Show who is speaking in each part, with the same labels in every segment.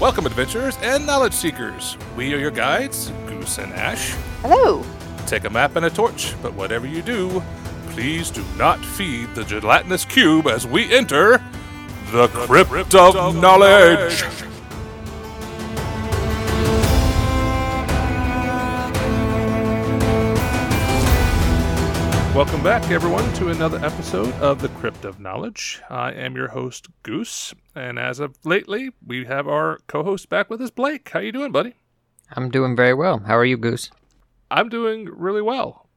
Speaker 1: Welcome, adventurers and knowledge seekers. We are your guides, Goose and Ash.
Speaker 2: Hello.
Speaker 1: Take a map and a torch, but whatever you do, please do not feed the gelatinous cube as we enter the Crypt of Knowledge. Welcome back, everyone, to another episode of the Crypt of Knowledge. I am your host, Goose, and as of lately, we have our co-host back with us, Blake. How you doing, buddy?
Speaker 3: I'm doing very well. How are you, Goose?
Speaker 1: I'm doing really well.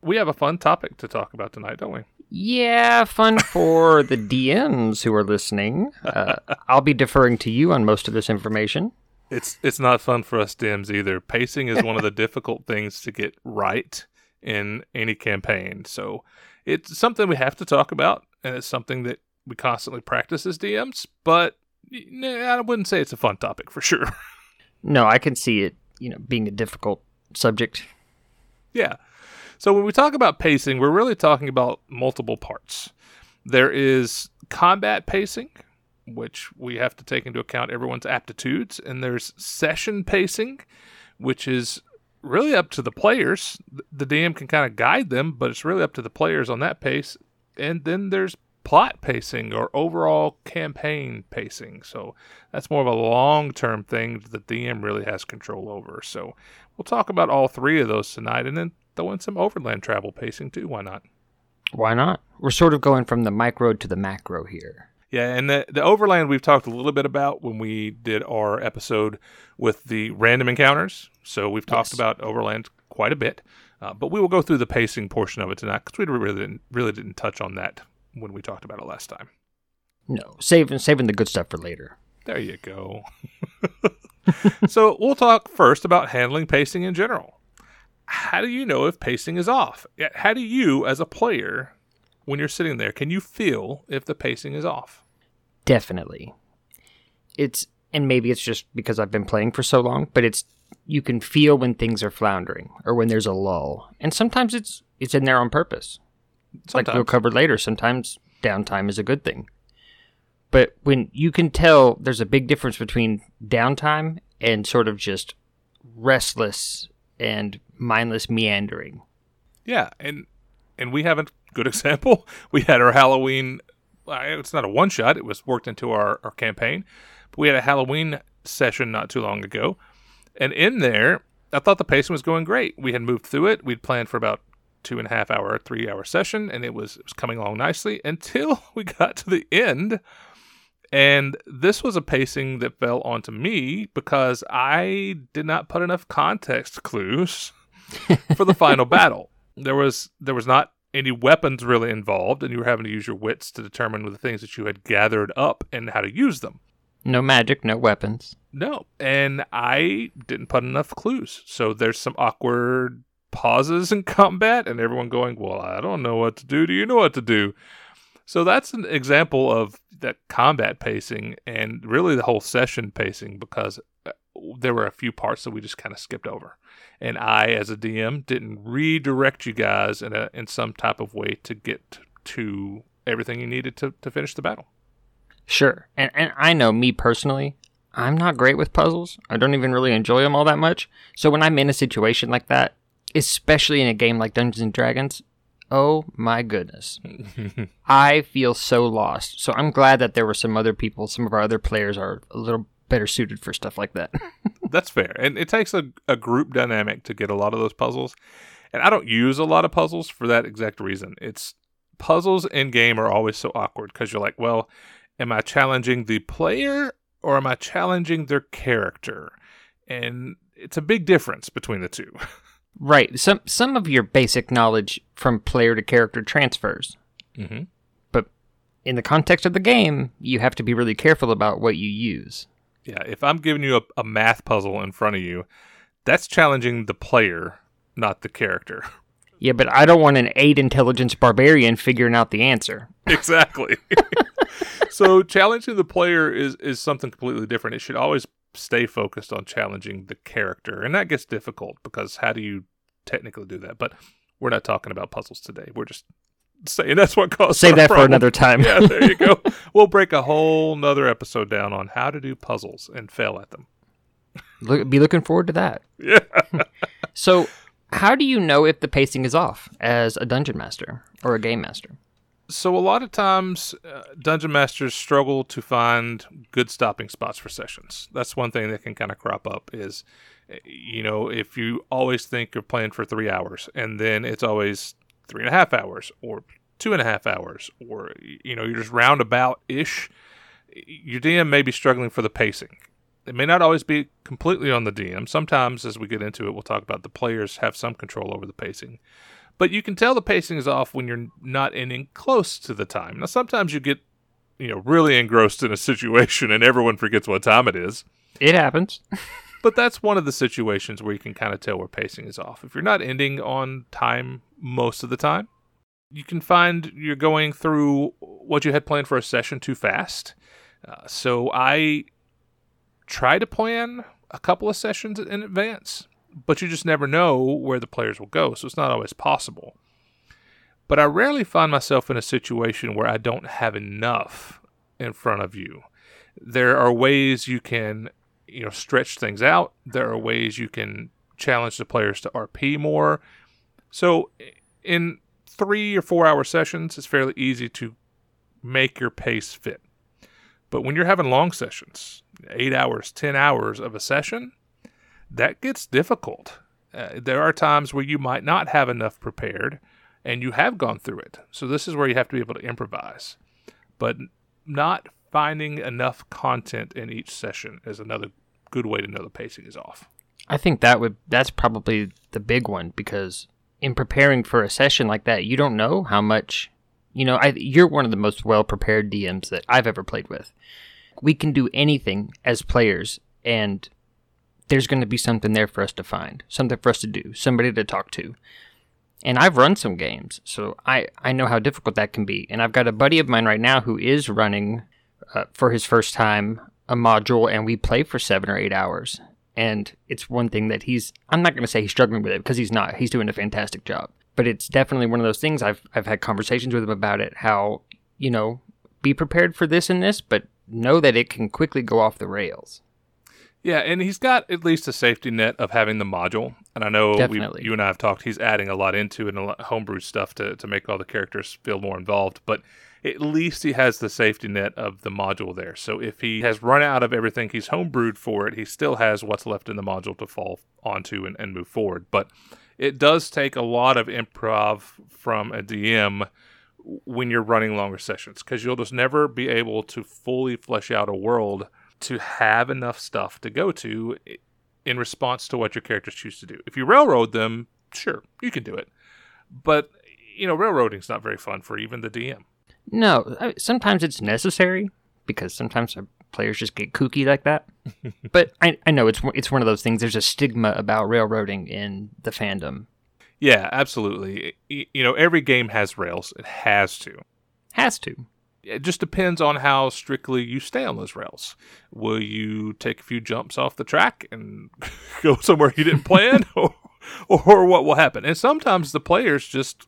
Speaker 1: We have a fun topic to talk about tonight, don't we?
Speaker 3: Yeah, fun for the DMs who are listening. Uh, I'll be deferring to you on most of this information.
Speaker 1: It's it's not fun for us DMs either. Pacing is one of the difficult things to get right in any campaign. So it's something we have to talk about, and it's something that we constantly practice as DMs. But I wouldn't say it's a fun topic for sure.
Speaker 3: No, I can see it, you know, being a difficult subject.
Speaker 1: Yeah. So when we talk about pacing, we're really talking about multiple parts. There is combat pacing, which we have to take into account everyone's aptitudes, and there's session pacing, which is really up to the players. The DM can kind of guide them, but it's really up to the players on that pace. And then there's plot pacing or overall campaign pacing. So that's more of a long term thing that the DM really has control over. So we'll talk about all three of those tonight and then throw in some overland travel pacing too. Why not?
Speaker 3: Why not? We're sort of going from the micro to the macro here.
Speaker 1: Yeah, and the, the overland we've talked a little bit about when we did our episode with the random encounters. So we've talked
Speaker 3: Yes.
Speaker 1: about overland quite a bit, uh, but we will go through the pacing portion of it tonight because we really didn't, really didn't touch on that when we talked about it last time.
Speaker 3: No, saving saving the good stuff for later.
Speaker 1: There you go. so we'll talk first about handling pacing in general. How do you know if pacing is off? How do you, as a player, when you're sitting there, can you feel if the pacing is off?
Speaker 3: Definitely. It's and maybe it's just because I've been playing for so long, but it's you can feel when things are floundering or when there's a lull. And sometimes it's it's in there on purpose. It's like we'll cover later, sometimes downtime is a good thing. But when you can tell there's a big difference between downtime and sort of just restless and mindless meandering.
Speaker 1: Yeah, and and we have a good example. We had our Halloween. It's not a one shot. It was worked into our, our campaign. But we had a Halloween session not too long ago, and in there, I thought the pacing was going great. We had moved through it. We'd planned for about two and a half hour, three hour session, and it was it was coming along nicely until we got to the end. And this was a pacing that fell onto me because I did not put enough context clues for the final battle. There was there was not any weapons really involved, and you were having to use your wits to determine the things that you had gathered up and how to use them.
Speaker 3: No magic, no weapons.
Speaker 1: No, and I didn't put enough clues, so there's some awkward pauses in combat, and everyone going, "Well, I don't know what to do. Do you know what to do?" So that's an example of that combat pacing, and really the whole session pacing, because there were a few parts that we just kind of skipped over, and I, as a DM, didn't redirect you guys in a in some type of way to get to everything you needed to to finish the battle.
Speaker 3: Sure. And and I know me personally, I'm not great with puzzles. I don't even really enjoy them all that much. So when I'm in a situation like that, especially in a game like Dungeons and Dragons, oh my goodness. I feel so lost. So I'm glad that there were some other people, some of our other players are a little better suited for stuff like that.
Speaker 1: That's fair. And it takes a, a group dynamic to get a lot of those puzzles. And I don't use a lot of puzzles for that exact reason. It's puzzles in game are always so awkward because you're like, well, am I challenging the player or am I challenging their character? And it's a big difference between the two.
Speaker 3: right. Some some of your basic knowledge from player to character transfers.
Speaker 1: mm-hmm.
Speaker 3: But in the context of the game, you have to be really careful about what you use.
Speaker 1: Yeah, if I'm giving you a, a math puzzle in front of you, that's challenging the player, not the character.
Speaker 3: Yeah, but I don't want an eight intelligence barbarian figuring out the answer.
Speaker 1: exactly. so challenging the player is is something completely different. It should always stay focused on challenging the character, and that gets difficult because how do you technically do that? But we're not talking about puzzles today. We're just saying that's what caused
Speaker 3: Save that for another time.
Speaker 1: yeah, there you go. We'll break a whole nother episode down on how to do puzzles and fail at them.
Speaker 3: Look, be looking forward to that.
Speaker 1: Yeah.
Speaker 3: So, how do you know if the pacing is off as a dungeon master or a game master?
Speaker 1: So a lot of times, uh, dungeon masters struggle to find good stopping spots for sessions. That's one thing that can kind of crop up. Is uh, you know if you always think you're playing for three hours and then it's always three and a half hours or two and a half hours or you know you're just roundabout ish. Your DM may be struggling for the pacing. It may not always be completely on the DM. Sometimes, as we get into it, we'll talk about the players have some control over the pacing. But you can tell the pacing is off when you're not ending close to the time. Now, sometimes you get, you know, really engrossed in a situation and everyone forgets what time it is.
Speaker 3: It happens.
Speaker 1: But that's one of the situations where you can kind of tell where pacing is off. If you're not ending on time most of the time, you can find you're going through what you had planned for a session too fast. Uh, so I try to plan a couple of sessions in advance, but you just never know where the players will go, so it's not always possible. But I rarely find myself in a situation where I don't have enough in front of you. There are ways you can, you know, stretch things out. There are ways you can challenge the players to RP more. So in 3 or 4 hour sessions, it's fairly easy to make your pace fit. But when you're having long sessions, 8 hours, 10 hours of a session, that gets difficult. Uh, there are times where you might not have enough prepared and you have gone through it. So this is where you have to be able to improvise. But not finding enough content in each session is another good way to know the pacing is off.
Speaker 3: I think that would that's probably the big one because in preparing for a session like that, you don't know how much you know, I, you're one of the most well prepared DMs that I've ever played with. We can do anything as players, and there's going to be something there for us to find, something for us to do, somebody to talk to. And I've run some games, so I, I know how difficult that can be. And I've got a buddy of mine right now who is running uh, for his first time a module, and we play for seven or eight hours. And it's one thing that he's, I'm not going to say he's struggling with it because he's not. He's doing a fantastic job. But it's definitely one of those things I've, I've had conversations with him about it. How, you know, be prepared for this and this, but know that it can quickly go off the rails.
Speaker 1: Yeah, and he's got at least a safety net of having the module. And I know we, you and I have talked. He's adding a lot into it and a lot homebrew stuff to to make all the characters feel more involved. But at least he has the safety net of the module there. So if he has run out of everything he's homebrewed for it, he still has what's left in the module to fall onto and, and move forward. But it does take a lot of improv from a DM when you're running longer sessions because you'll just never be able to fully flesh out a world to have enough stuff to go to in response to what your characters choose to do. If you railroad them, sure, you can do it. But, you know, railroading's not very fun for even the DM.
Speaker 3: No, sometimes it's necessary because sometimes our players just get kooky like that. but I, I know it's one- it's one of those things. There's a stigma about railroading in the fandom.
Speaker 1: Yeah, absolutely. You know, every game has rails. It has to.
Speaker 3: Has to.
Speaker 1: It just depends on how strictly you stay on those rails. Will you take a few jumps off the track and go somewhere you didn't plan, or, or what will happen? And sometimes the players just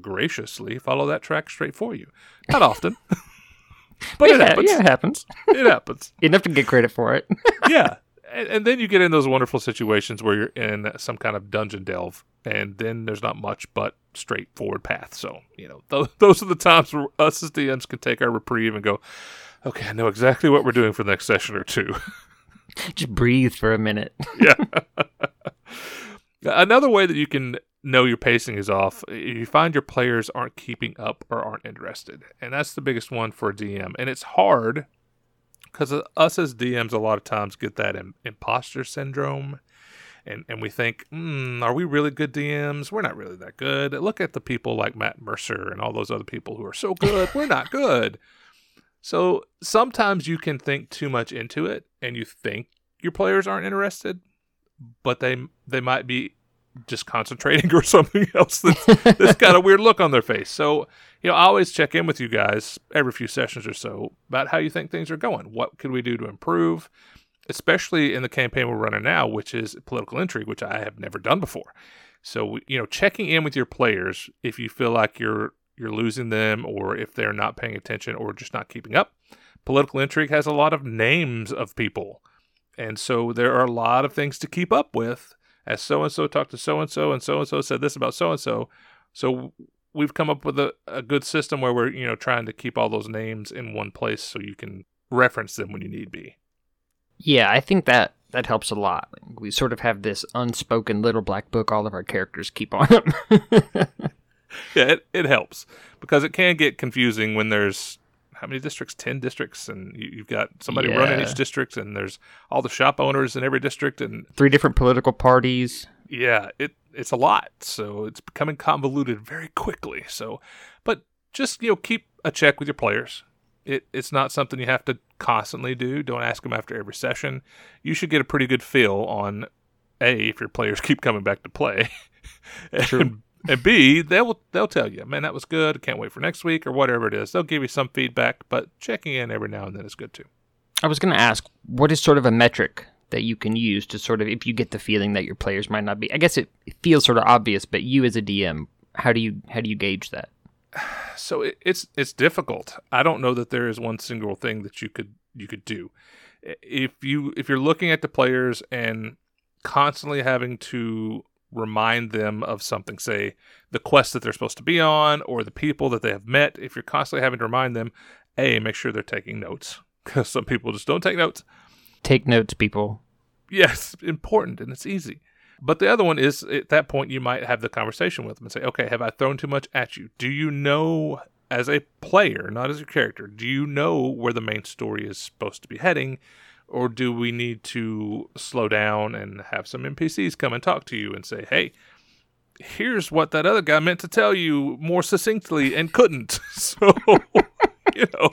Speaker 1: graciously follow that track straight for you. Not often, but it happens.
Speaker 3: yeah, it happens.
Speaker 1: It happens.
Speaker 3: Enough to get credit for it.
Speaker 1: yeah. And, and then you get in those wonderful situations where you're in some kind of dungeon delve, and then there's not much but straightforward path. So, you know, th- those are the times where us as DMs can take our reprieve and go, okay, I know exactly what we're doing for the next session or two.
Speaker 3: just breathe for a minute.
Speaker 1: yeah. Another way that you can know your pacing is off, you find your players aren't keeping up or aren't interested. And that's the biggest one for a DM. And it's hard because us as DMs, a lot of times get that Im- imposter syndrome. And, and we think, mm, are we really good DMs? We're not really that good. Look at the people like Matt Mercer and all those other people who are so good. We're not good. So sometimes you can think too much into it and you think your players aren't interested, but they they might be just concentrating or something else that's, that's got a weird look on their face. So, you know, I always check in with you guys every few sessions or so about how you think things are going. What could we do to improve? Especially in the campaign we're running now, which is political intrigue, which I have never done before. So, you know, checking in with your players if you feel like you're you're losing them or if they're not paying attention or just not keeping up. Political intrigue has a lot of names of people. And so there are a lot of things to keep up with. As so and so talked to so and so, and so and so said this about so and so. So we've come up with a, a good system where we're, you know, trying to keep all those names in one place so you can reference them when you need be.
Speaker 3: Yeah, I think that that helps a lot. We sort of have this unspoken little black book all of our characters keep on them.
Speaker 1: yeah, it, it helps because it can get confusing when there's how many districts? Ten districts, and you, have got somebody
Speaker 3: Yeah.
Speaker 1: running each district, and there's all the shop owners in every district, and
Speaker 3: Three different political parties.
Speaker 1: yeah, it it's a lot. So it's becoming convoluted very quickly. So, but just you know, keep a check with your players. It it's not something you have to constantly do. Don't ask them after every session. You should get a pretty good feel on a if your players keep coming back to play, and, and b they'll they'll tell you, man, that was good. Can't wait for next week or whatever it is. They'll give you some feedback, but checking in every now and then is good too.
Speaker 3: I was going to ask, what is sort of a metric that you can use to sort of, if you get the feeling that your players might not be? I guess it, it feels sort of obvious, but you as a DM, how do you how do you gauge that?
Speaker 1: so it, it's it's difficult. I don't know that there is one single thing that you could you could do. If you if you're looking at the players and constantly having to remind them of something, say the quest that they're supposed to be on or the people that they have met, if you're constantly having to remind them, a make sure they're taking notes because some people just don't take notes.
Speaker 3: Take notes, people.
Speaker 1: Yes, important and it's easy. But the other one is at that point you might have the conversation with them and say, "Okay, have I thrown too much at you? Do you know as a player, not as a character, do you know where the main story is supposed to be heading?" Or do we need to slow down and have some NPCs come and talk to you and say, "Hey, here's what that other guy meant to tell you more succinctly and couldn't." so, you know,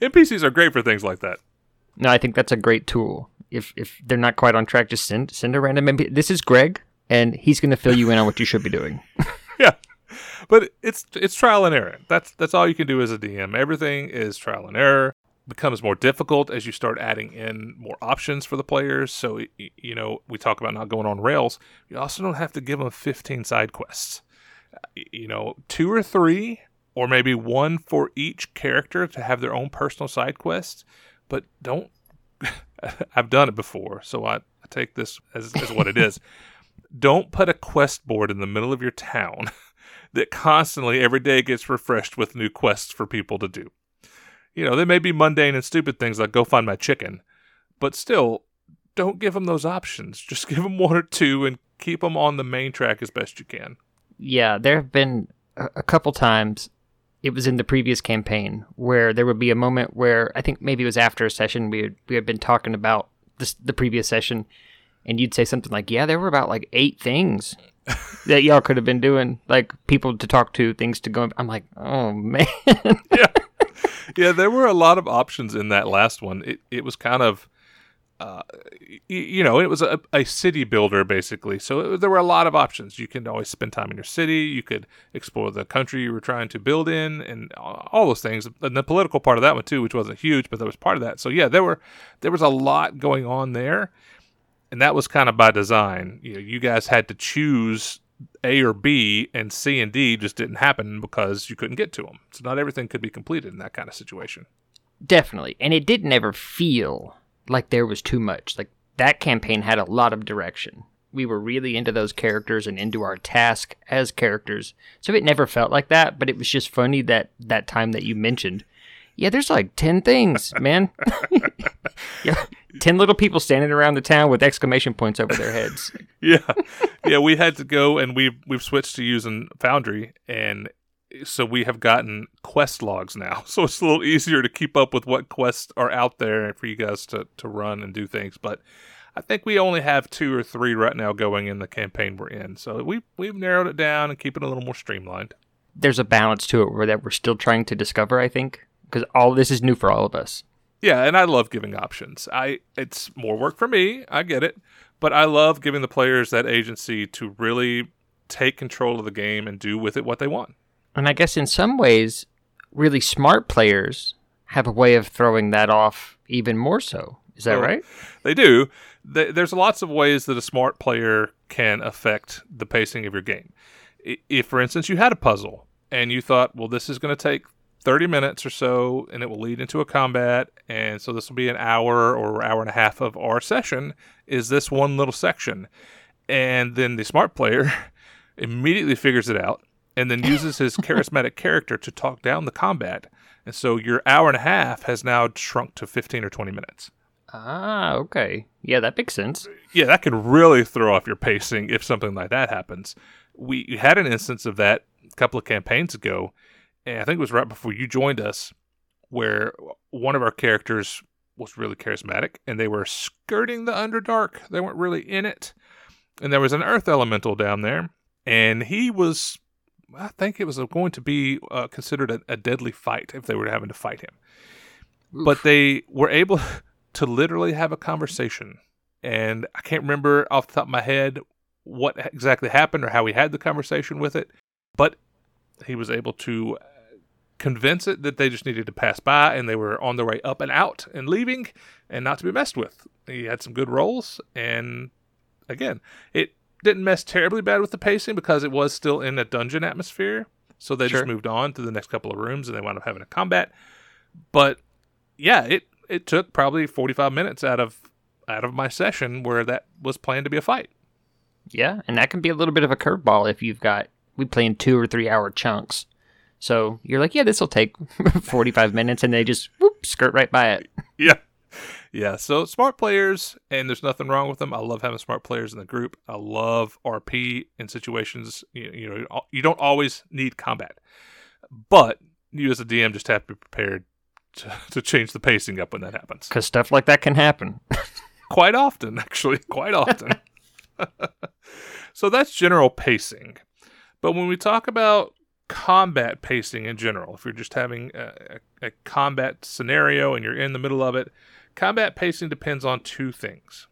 Speaker 1: NPCs are great for things like that.
Speaker 3: No, I think that's a great tool. If if they're not quite on track, just send send a random NPC. This is Greg, and he's going to fill you in on what you should be doing.
Speaker 1: yeah but it's it's trial and error that's that's all you can do as a dm everything is trial and error becomes more difficult as you start adding in more options for the players. So you know we talk about not going on rails. You also don't have to give them 15 side quests. You know two or three or maybe one for each character to have their own personal side quests but don't i've done it before so i, I take this as, as what it is. Don't put a quest board in the middle of your town that constantly every day gets refreshed with new quests for people to do. You know, they may be mundane and stupid things like go find my chicken, but still, don't give them those options. Just give them one or two and keep them on the main track as best you can.
Speaker 3: Yeah, there have been a, a couple times. It was in the previous campaign where there would be a moment where I think maybe it was after a session we had, we had been talking about this, the previous session, and you'd say something like, "Yeah, there were about like eight things that y'all could have been doing, like people to talk to, things to go." I'm like, "Oh man."
Speaker 1: yeah, there were a lot of options in that last one. It it was kind of, uh, y- you know, it was a, a city builder basically. So it, there were a lot of options. You can always spend time in your city. You could explore the country you were trying to build in, and all those things. And the political part of that one too, which wasn't huge, but that was part of that. So yeah, there were there was a lot going on there, and that was kind of by design. You know, you guys had to choose. A or B and C and D just didn't happen because you couldn't get to them. So not everything could be completed in that kind of situation.
Speaker 3: Definitely. And it didn't ever feel like there was too much. Like that campaign had a lot of direction. We were really into those characters and into our task as characters. So it never felt like that, but it was just funny that that time that you mentioned. Yeah, there's like 10 things, man. yeah, 10 little people standing around the town with exclamation points over their heads.
Speaker 1: yeah, yeah. We had to go, and we've we've switched to using Foundry, and so we have gotten quest logs now. So it's a little easier to keep up with what quests are out there for you guys to to run and do things. But I think we only have two or three right now going in the campaign we're in. So we we've narrowed it down and keep it a little more streamlined.
Speaker 3: There's a balance to it where that we're still trying to discover, I think, because all this is new for all of us.
Speaker 1: Yeah, and I love giving options. I it's more work for me. I get it, but I love giving the players that agency to really take control of the game and do with it what they want.
Speaker 3: And I guess in some ways, really smart players have a way of throwing that off even more so. Is that right?
Speaker 1: They do. There's lots of ways that a smart player can affect the pacing of your game. If, for instance, you had a puzzle and you thought, well, this is going to take 30 minutes or so, and it will lead into a combat, and so this will be an hour or hour and a half of our session. Is this one little section? And then the smart player immediately figures it out and then uses his charismatic character to talk down the combat. And so your hour and a half has now shrunk to 15 or 20 minutes.
Speaker 3: Ah, okay. Yeah, that makes sense.
Speaker 1: Yeah, that can really throw off your pacing if something like that happens. We had an instance of that a couple of campaigns ago, and I think it was right before you joined us, where one of our characters was really charismatic and they were skirting the Underdark. They weren't really in it. And there was an earth elemental down there, and he was, I think it was going to be uh, considered a, a, deadly fight if they were having to fight him. Oof. But they were able to literally have a conversation. And I can't remember off the top of my head what exactly happened or how he had the conversation with it, but he was able to convince it that they just needed to pass by and they were on their way up and out and leaving and not to be messed with. He had some good rolls and again, it didn't mess terribly bad with the pacing because it was still in a dungeon atmosphere. So they sure. just moved on to the next couple of rooms and they wound up having a combat. But yeah, it it took probably 45 minutes out of out of my session where that was planned to be a fight.
Speaker 3: Yeah, and that can be a little bit of a curveball if you've got we play in 2 or 3 hour chunks. So you're like, yeah, this will take 45 minutes, and they just whoop, skirt right by it.
Speaker 1: Yeah. Yeah. So smart players, and there's nothing wrong with them. I love having smart players in the group. I love RP in situations. You, you know, you don't always need combat, but you as a DM just have to be prepared to, to change the pacing up when that happens.
Speaker 3: Because stuff like that can happen.
Speaker 1: quite often, actually, quite often. so that's general pacing. But when we talk about combat pacing in general, if you're just having a, a, combat scenario and you're in the middle of it, combat pacing depends on two things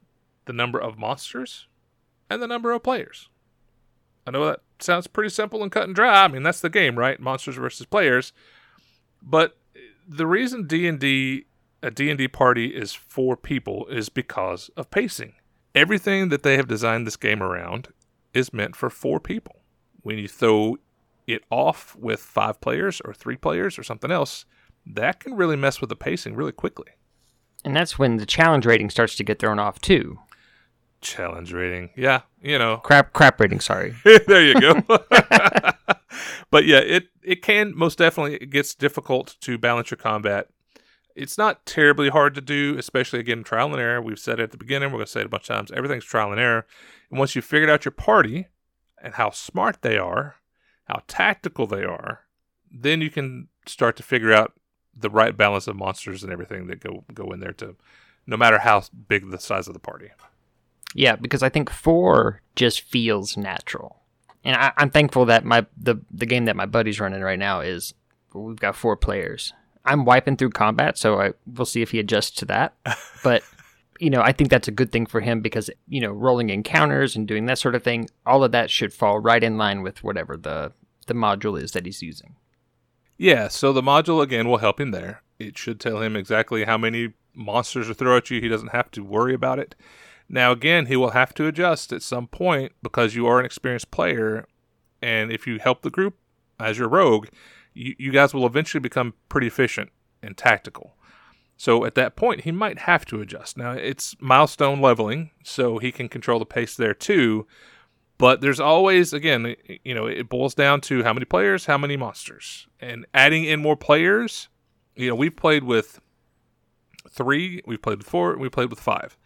Speaker 1: the number of monsters and the number of players. I know that sounds pretty simple and cut and dry. I mean, that's the game, right? Monsters versus players. But the reason D&D a D&D party is four people is because of pacing. Everything that they have designed this game around is meant for four people. When you throw it off with five players or three players or something else, that can really mess with the pacing really quickly.
Speaker 3: And that's when the challenge rating starts to get thrown off too.
Speaker 1: Challenge rating, yeah, you know,
Speaker 3: crap, crap rating. Sorry.
Speaker 1: there you go. but yeah, it it can most definitely it gets difficult to balance your combat. It's not terribly hard to do, especially again trial and error. We've said it at the beginning. We're gonna say it a bunch of times. Everything's trial and error. And once you've figured out your party and how smart they are, how tactical they are, then you can start to figure out the right balance of monsters and everything that go go in there to no matter how big the size of the party.
Speaker 3: Yeah, because I think four just feels natural. And I, am thankful that my the the game that my buddy's running right now is we've got four players. I'm wiping through combat, so I we'll see if he adjusts to that. But you know, I think that's a good thing for him because you know, rolling encounters and doing that sort of thing, all of that should fall right in line with whatever the the module is that he's using.
Speaker 1: Yeah, so the module again will help him there. It should tell him exactly how many monsters to throw at you. He doesn't have to worry about it. Now again, he will have to adjust at some point because you are an experienced player, and if you help the group as your rogue, you, you guys will eventually become pretty efficient and tactical. So at that point, he might have to adjust. Now, it's milestone leveling, so he can control the pace there too. But there's always, again, you know, it boils down to how many players, how many monsters. And adding in more players, you know, we've played with three, we've played with four, we played with five.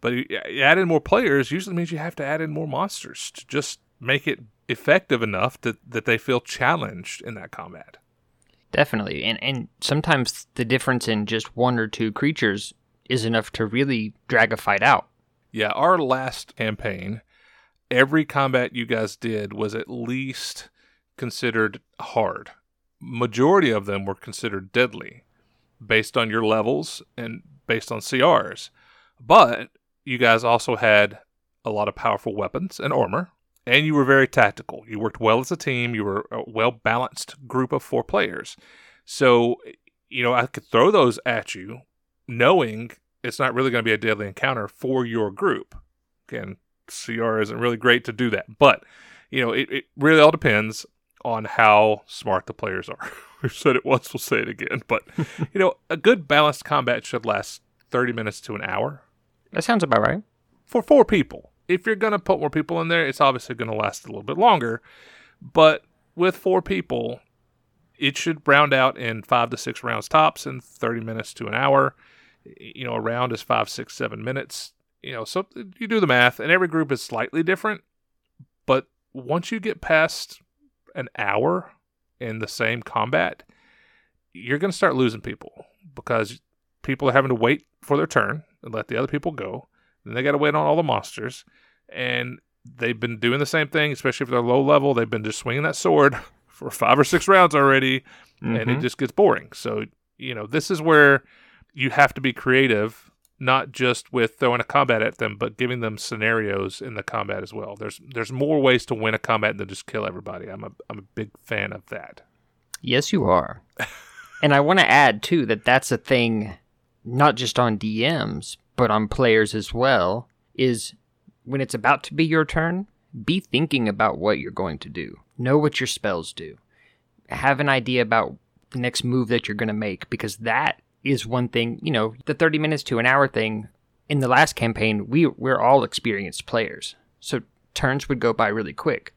Speaker 1: But add in more players usually means you have to add in more monsters to just make it effective enough that, that they feel challenged in that combat.
Speaker 3: Definitely. And and sometimes the difference in just one or two creatures is enough to really drag a fight out.
Speaker 1: Yeah, our last campaign, every combat you guys did was at least considered hard. Majority of them were considered deadly based on your levels and based on CRs. But you guys also had a lot of powerful weapons and armor, and you were very tactical. You worked well as a team. You were a well balanced group of four players. So, you know, I could throw those at you knowing it's not really going to be a deadly encounter for your group. Again, CR isn't really great to do that, but, you know, it, it really all depends on how smart the players are. We've said it once, we'll say it again. But, you know, a good balanced combat should last 30 minutes to an hour
Speaker 3: That sounds about right.
Speaker 1: for four people. If you're going to put more people in there, it's obviously going to last a little bit longer. But with four people, it should round out in five to six rounds tops in 30 minutes to an hour. You know, a round is five, six, seven minutes. You know, so you do the math, and every group is slightly different. But once you get past an hour in the same combat, you're going to start losing people because people are having to wait for their turn and let the other people go. Then they got to wait on all the monsters. And they've been doing the same thing, especially if they're low level. They've been just swinging that sword for five or six rounds already, and it
Speaker 3: Mhm.
Speaker 1: just gets boring. So, you know, this is where you have to be creative, not just with throwing a combat at them, but giving them scenarios in the combat as well. There's there's more ways to win a combat than just kill everybody. I'm a I'm a big fan of that.
Speaker 3: Yes, you are. and I want to add too that that's a thing, not just on DMs but on players as well. Is when it's about to be your turn, be thinking about what you're going to do. Know what your spells do. Have an idea about the next move that you're going to make because that is one thing. You know, the 30 minutes to an hour thing. In the last campaign, we we're all experienced players, so turns would go by really quick.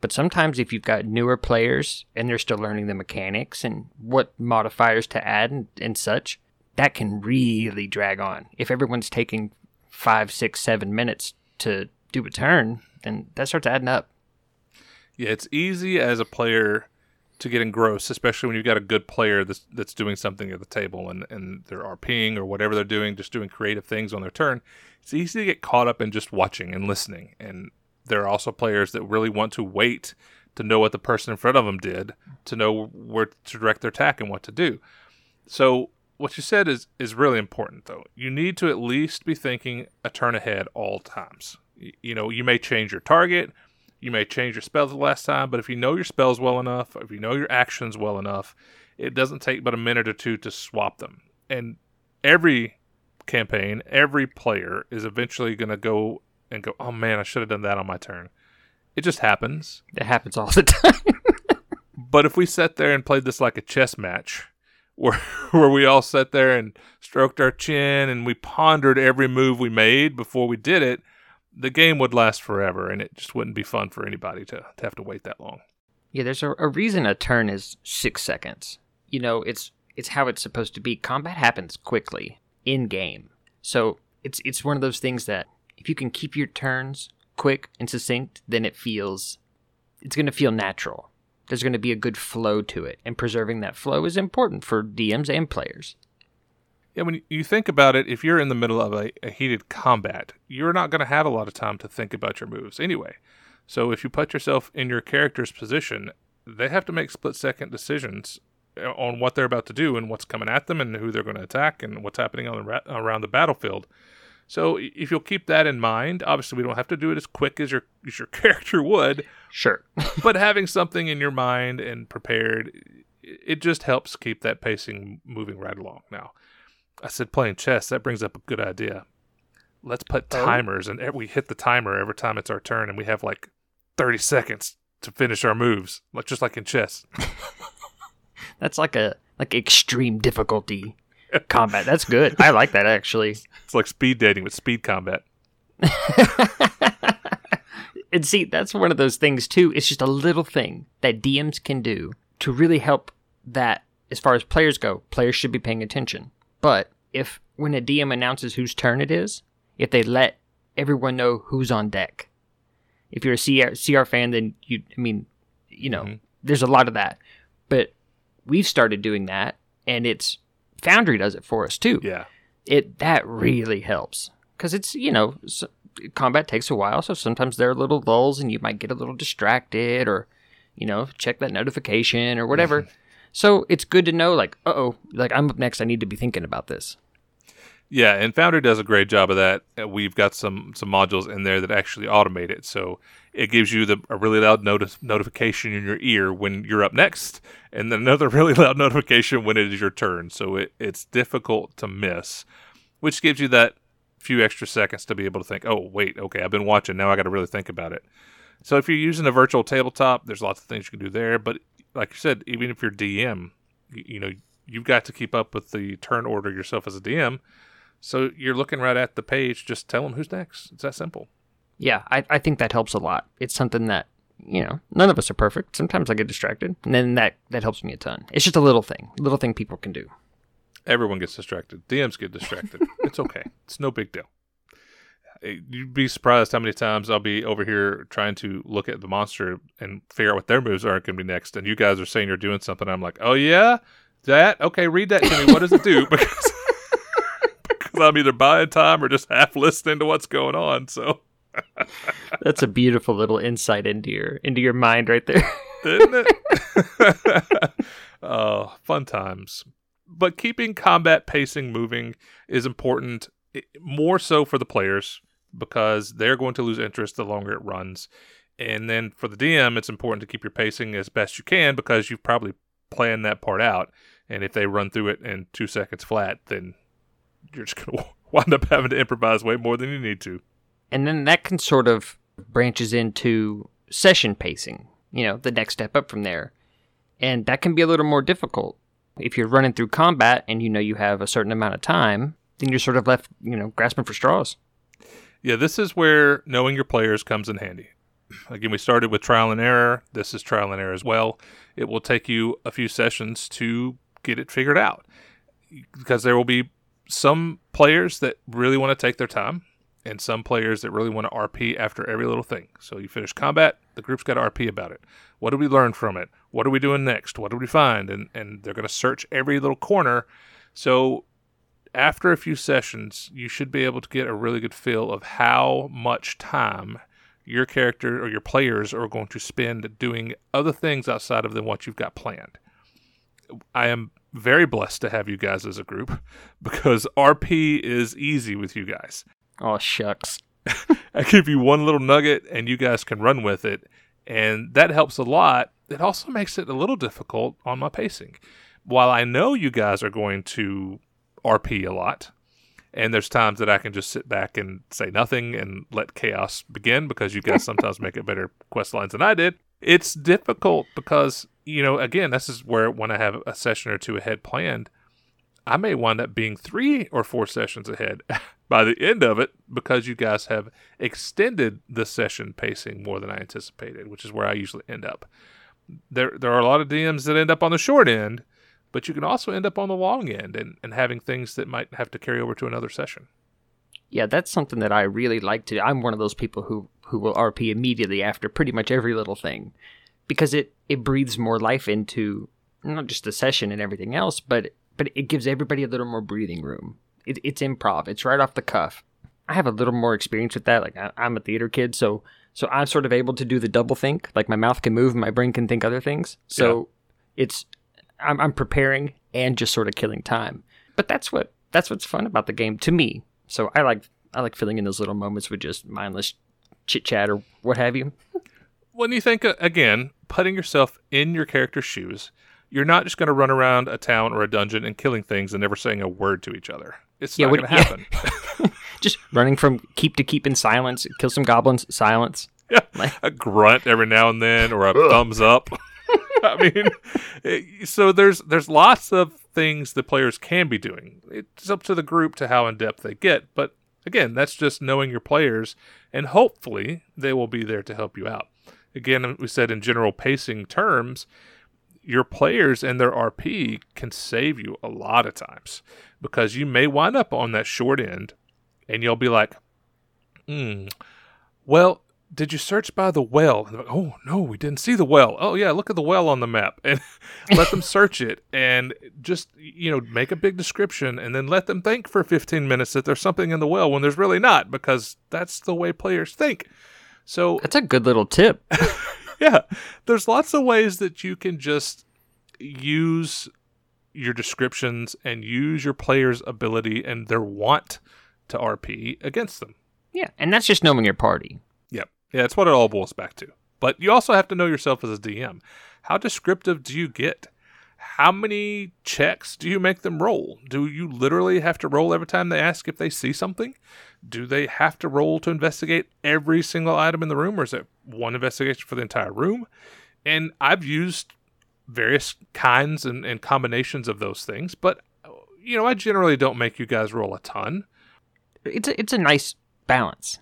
Speaker 3: But sometimes if you've got newer players and they're still learning the mechanics and what modifiers to add and, and such, that can really drag on. If everyone's taking five, six, seven minutes to do a turn, then that starts adding up.
Speaker 1: Yeah, it's easy as a player to get engrossed, especially when you've got a good player that's that's doing something at the table and, and they're RPing or whatever they're doing, just doing creative things on their turn. It's easy to get caught up in just watching and listening. And there are also players that really want to wait to know what the person in front of them did, to know where to direct their attack and what to do. So what you said is is really important though. You need to at least be thinking a turn ahead all times. Y- You know, you may change your target, you may change your spells the last time, but if you know your spells well enough, if you know your actions well enough, it doesn't take but a minute or two to swap them. And every campaign, every player is eventually going to go and go, "Oh man, I should have done that on my turn." It just happens.
Speaker 3: It happens all the time.
Speaker 1: But if we sat there and played this like a chess match, where where we all sat there and stroked our chin and we pondered every move we made before we did it, the game would last forever, and it just wouldn't be fun for anybody to, to have to wait that long.
Speaker 3: yeah, there's a, a reason a turn is six seconds. You know, it's it's how it's supposed to be. Combat happens quickly in game, so it's it's one of those things that if you can keep your turns quick and succinct, then it feels it's going to feel natural. There's going to be a good flow to it, and preserving that flow is important for DMs and players.
Speaker 1: Yeah, when you think about it, if you're in the middle of a, a heated combat, you're not going to have a lot of time to think about your moves anyway. So if you put yourself in your character's position, they have to make split second decisions uh, on what they're about to do and what's coming at them and who they're going to attack and what's happening on the ra- around the battlefield. So if you'll keep that in mind, obviously we don't have to do it as quick as your as your character would,
Speaker 3: Sure.
Speaker 1: but having something in your mind and prepared, it just helps keep that pacing moving right along. Now, I said playing chess. That brings up a good idea. Let's put
Speaker 3: Oh.
Speaker 1: timers, and ev- we hit the timer every time it's our turn, and we have like thirty seconds to finish our moves, like just like in chess.
Speaker 3: That's like a like extreme difficulty combat. That's good. I like that actually.
Speaker 1: It's like speed dating with speed combat.
Speaker 3: and see, that's one of those things too. It's just a little thing that DMs can do to really help that as far as players go, players should be paying attention. But if when a DM announces whose turn it is, if they let everyone know who's on deck. If you're a CR, CR fan, then you, I mean, you know,
Speaker 1: Mhm.
Speaker 3: there's a lot of that. But we've started doing that, and it's Foundry does it for us too.
Speaker 1: Yeah,
Speaker 3: it that really helps. Because it's you know s combat takes a while so sometimes there are little lulls and you might get a little distracted or you know check that notification or whatever. So it's good to know like uh-oh like i'm up next. I need to be thinking about this
Speaker 1: yeah, and Foundry does a great job of that. Uh, We've got some some modules in there that actually automate it, so it gives you the a really loud notice, notification in your ear when you're up next, and then another really loud notification when it is your turn. So it, it's difficult to miss, which gives you that few extra seconds to be able to think, oh wait, okay, I've been watching. Now I got to really think about it. So if you're using a virtual tabletop, there's lots of things you can do there. But like you said, even if you're DM, you, you know, you've got to keep up with the turn order yourself as a DM. So you're looking right at the page, just tell them who's next. It's that simple.
Speaker 3: Yeah, I, I think that helps a lot. It's something that, you know, none of us are perfect. Sometimes I get distracted, and then that, that helps me a ton. It's just a little thing, little thing people can do.
Speaker 1: Everyone gets distracted. DMs get distracted. it's okay. It's no big deal. You'd be surprised how many times I'll be over here trying to look at the monster and figure out what their moves are going to be next. And you guys are saying you're doing something. I'm like, oh, yeah? That? Okay, read that to me. What does it do? Because, because I'm either buying time or just half listening to what's going on. So.
Speaker 3: That's a beautiful little insight into your into your mind right there.
Speaker 1: Isn't it? oh, fun times. But keeping combat pacing moving is important, more so for the players because they're going to lose interest the longer it runs. And then for the DM, it's important to keep your pacing as best you can because you've probably planned that part out. And if they run through it in two seconds flat, then you're just going to wind up having to improvise way more than you need to.
Speaker 3: And then that can sort of branches into session pacing, you know, the next step up from there. And that can be a little more difficult. If you're running through combat and you know you have a certain amount of time, then you're sort of left, you know, grasping for straws.
Speaker 1: Yeah, this is where knowing your players comes in handy. Again, we started with trial and error. This is trial and error as well. It will take you a few sessions to get it figured out because there will be some players that really want to take their time and some players that really want to RP after every little thing. So you finish combat, the group's got to RP about it. What did we learn from it? What are we doing next? What did we find? And and they're going to search every little corner. So after a few sessions, you should be able to get a really good feel of how much time your character or your players are going to spend doing other things outside of than what you've got planned. I am very blessed to have you guys as a group because RP is easy with you guys.
Speaker 3: Oh shucks.
Speaker 1: I give you one little nugget and you guys can run with it. And that helps a lot. It also makes it a little difficult on my pacing. While I know you guys are going to RP a lot. And there's times that I can just sit back and say nothing and let chaos begin because you guys sometimes make it better quest lines than I did. It's difficult because, you know, again, this is where when I have a session or two ahead planned, I may wind up being three or four sessions ahead by the end of it because you guys have extended the session pacing more than I anticipated, which is where I usually end up. There, there are a lot of DMs that end up on the short end but you can also end up on the long end and, and having things that might have to carry over to another session.
Speaker 3: Yeah, that's something that I really like to do. I'm one of those people who, who will RP immediately after pretty much every little thing because it, it breathes more life into not just the session and everything else, but but it gives everybody a little more breathing room. It, it's improv. It's right off the cuff. I have a little more experience with that. Like I, I'm a theater kid, so so I'm sort of able to do the double think. Like my mouth can move, and my brain can think other things. So yeah. it's I'm, I'm preparing and just sort of killing time. But that's what that's what's fun about the game to me. So I like I like filling in those little moments with just mindless chit chat or what have you.
Speaker 1: When you think uh, again, putting yourself in your character's shoes, you're not just going to run around a town or a dungeon and killing things and never saying a word to each other. It's yeah, not going to happen.
Speaker 3: Yeah. just running from keep to keep in silence, kill some goblins, silence.
Speaker 1: Yeah, like, a grunt every now and then or a thumbs up. I mean, it, so there's there's lots of things the players can be doing. It's up to the group to how in depth they get, but again, that's just knowing your players, and hopefully they will be there to help you out. Again, we said in general pacing terms, your players and their RP can save you a lot of times because you may wind up on that short end, and you'll be like, hmm. Well, did you search by the well? Like, oh no, we didn't see the well. Oh yeah, look at the well on the map, and let them search it, and just you know make a big description, and then let them think for 15 minutes that there's something in the well when there's really not, because that's the way players think. So
Speaker 3: that's a good little tip.
Speaker 1: yeah, there's lots of ways that you can just use your descriptions and use your player's ability and their want to RP against them.
Speaker 3: Yeah, and that's just knowing your party. Yep.
Speaker 1: Yeah, it's what it all boils back to. But you also have to know yourself as a DM. How descriptive do you get? How many checks do you make them roll? Do you literally have to roll every time they ask if they see something? Do they have to roll to investigate every single item in the room, or is it one investigation for the entire room. And I've used various kinds and, and combinations of those things, but you know, I generally don't make you guys roll a ton.
Speaker 3: It's a, it's a nice balance.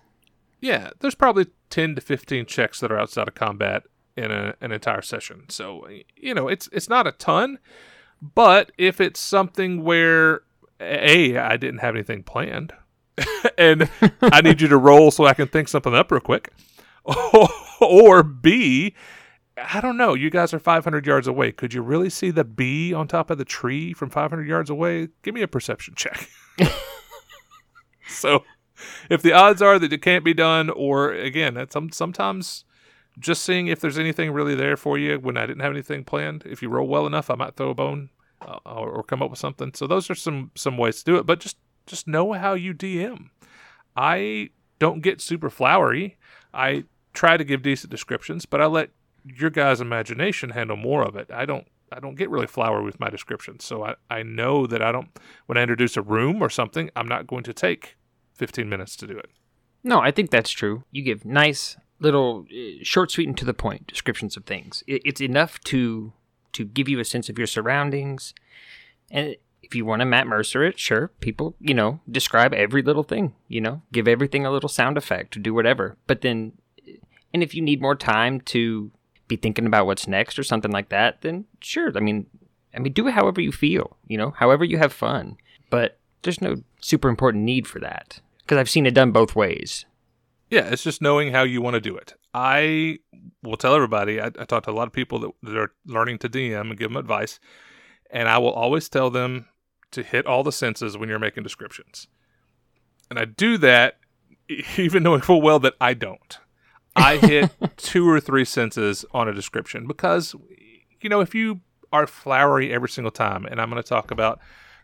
Speaker 1: Yeah, there's probably 10 to 15 checks that are outside of combat in a, an entire session. So, you know, it's it's not a ton, but if it's something where a I didn't have anything planned and I need you to roll so I can think something up real quick, or B I don't know. You guys are 500 yards away. Could you really see the bee on top of the tree from 500 yards away? Give me a perception check. so, if the odds are that it can't be done, or again, some, sometimes just seeing if there's anything really there for you when I didn't have anything planned. If you roll well enough, I might throw a bone uh, or, or come up with something. So those are some some ways to do it. But just just know how you DM. I don't get super flowery. I try to give decent descriptions, but I let your guys' imagination handle more of it. I don't I don't get really flowery with my descriptions. So I, I know that I don't when I introduce a room or something, I'm not going to take 15 minutes to do it.
Speaker 3: No, I think that's true. You give nice little uh, short sweet and to the point descriptions of things. It's enough to to give you a sense of your surroundings. And if you want to Matt Mercer it, sure, people, you know, describe every little thing, you know, give everything a little sound effect, do whatever. But then and if you need more time to be thinking about what's next or something like that, then sure. I mean, I mean, do it however you feel, you know, however you have fun. But there's no super important need for that because I've seen it done both ways.
Speaker 1: Yeah, it's just knowing how you want to do it. I will tell everybody. I, I talk to a lot of people that, that are learning to DM and give them advice, and I will always tell them to hit all the senses when you're making descriptions. And I do that even knowing full well that I don't. I hit two or three senses on a description because, you know, if you are flowery every single time, and I'm going to talk about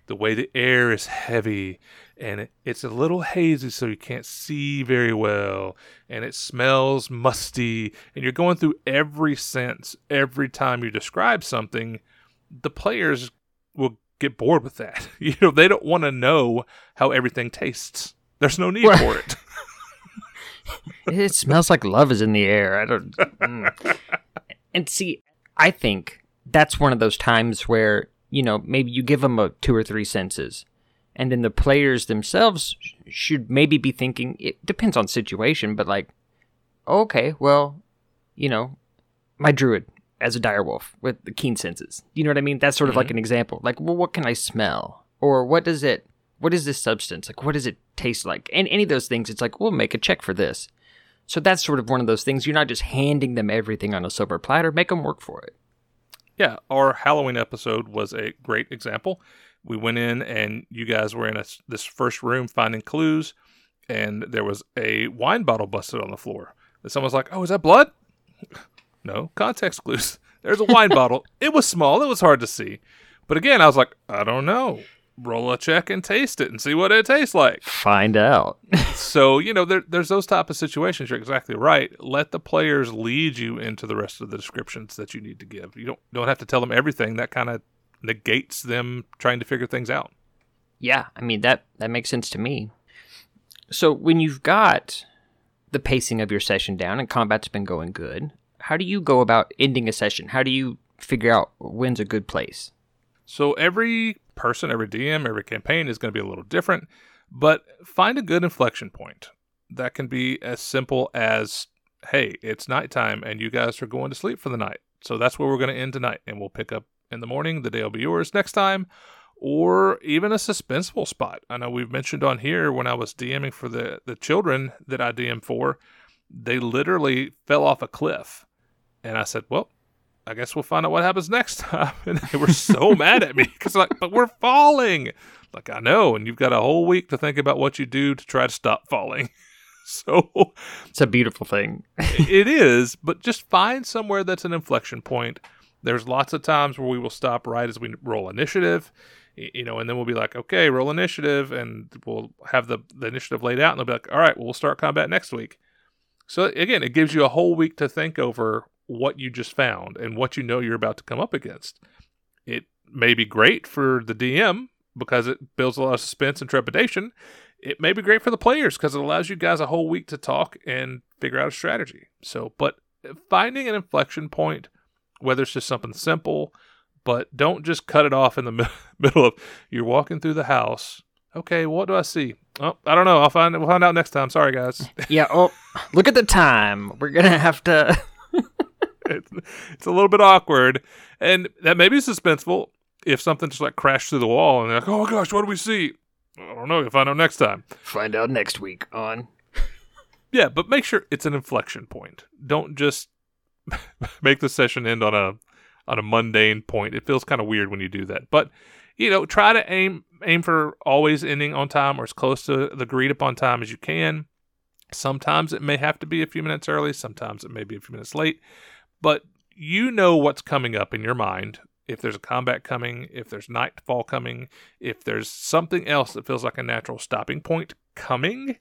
Speaker 1: the way the air is heavy and it's a little hazy so you can't see very well and it smells musty and you're going through every sense every time you describe something the players will get bored with that you know they don't want to know how everything tastes there's no need for it
Speaker 3: it smells like love is in the air. I don't. Mm. And see, I think that's one of those times where you know maybe you give them a two or three senses, and then the players themselves should maybe be thinking. It depends on situation, but like, okay, well, you know, my druid as a direwolf with the keen senses. You know what I mean? That's sort of mm-hmm. like an example. Like, well, what can I smell, or what does it? What is this substance? Like, what does it taste like? And any of those things, it's like, we'll make a check for this. So that's sort of one of those things. You're not just handing them everything on a silver platter. Make them work for it.
Speaker 1: Yeah, our Halloween episode was a great example. We went in and you guys were in a, this first room finding clues, and there was a wine bottle busted on the floor. And someone's like, "Oh, is that blood?" no, context clues. There's a wine bottle. It was small. It was hard to see. But again, I was like, I don't know roll a check and taste it and see what it tastes like.
Speaker 3: Find out.
Speaker 1: so, you know, there, there's those type of situations. You're exactly right. Let the players lead you into the rest of the descriptions that you need to give. You don't don't have to tell them everything. That kind of negates them trying to figure things out.
Speaker 3: Yeah, I mean that that makes sense to me. So, when you've got the pacing of your session down and combat's been going good, how do you go about ending a session? How do you figure out when's a good place?
Speaker 1: So every person, every DM, every campaign is going to be a little different, but find a good inflection point. That can be as simple as, hey, it's nighttime and you guys are going to sleep for the night. So that's where we're going to end tonight, and we'll pick up in the morning. The day will be yours next time. Or even a suspenseful spot. I know we've mentioned on here when I was DMing for the, the children that I DM for, they literally fell off a cliff. And I said, well, I guess we'll find out what happens next time. And they were so mad at me because like, but we're falling. Like I know, and you've got a whole week to think about what you do to try to stop falling. So
Speaker 3: it's a beautiful thing.
Speaker 1: it is, but just find somewhere that's an inflection point. There's lots of times where we will stop right as we roll initiative, you know, and then we'll be like, okay, roll initiative, and we'll have the, the initiative laid out, and they'll be like, all right, well, we'll start combat next week. So again, it gives you a whole week to think over what you just found and what you know you're about to come up against. It may be great for the DM because it builds a lot of suspense and trepidation. It may be great for the players because it allows you guys a whole week to talk and figure out a strategy. So, but finding an inflection point, whether it's just something simple, but don't just cut it off in the middle of you're walking through the house. Okay, what do I see? Oh, I don't know. I'll find we'll find out next time. Sorry, guys.
Speaker 3: Yeah. Oh, look at the time. We're gonna have to.
Speaker 1: it's, it's a little bit awkward, and that may be suspenseful if something just like crashed through the wall and they're like, "Oh my gosh, what do we see?" I don't know. You'll find out next time.
Speaker 3: Find out next week on.
Speaker 1: Yeah, but make sure it's an inflection point. Don't just make the session end on a on a mundane point. It feels kind of weird when you do that. But you know, try to aim aim for always ending on time or as close to the agreed upon time as you can. Sometimes it may have to be a few minutes early, sometimes it may be a few minutes late, but you know what's coming up in your mind. If there's a combat coming, if there's nightfall coming, if there's something else that feels like a natural stopping point coming,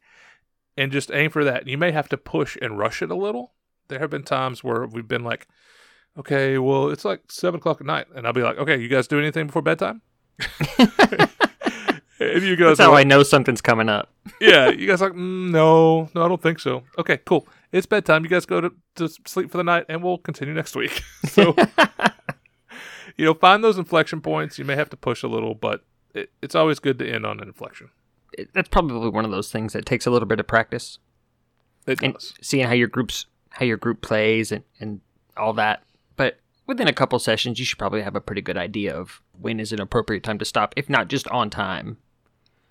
Speaker 1: and just aim for that. You may have to push and rush it a little. There have been times where we've been like, okay, well, it's like seven o'clock at night, and I'll be like, okay, you guys do anything before bedtime? and you guys,
Speaker 3: That's how
Speaker 1: are
Speaker 3: I know something's coming up.
Speaker 1: yeah, you guys are like, mm, no, no, I don't think so. Okay, cool. It's bedtime. You guys go to, to sleep for the night, and we'll continue next week. so, you know, find those inflection points. You may have to push a little, but it, it's always good to end on an inflection.
Speaker 3: It- That's probably one of those things that takes a little bit of practice
Speaker 1: It
Speaker 3: and
Speaker 1: does.
Speaker 3: seeing how your groups how your group plays and, and all that. But within a couple sessions, you should probably have a pretty good idea of when is an appropriate time to stop, if not just on time.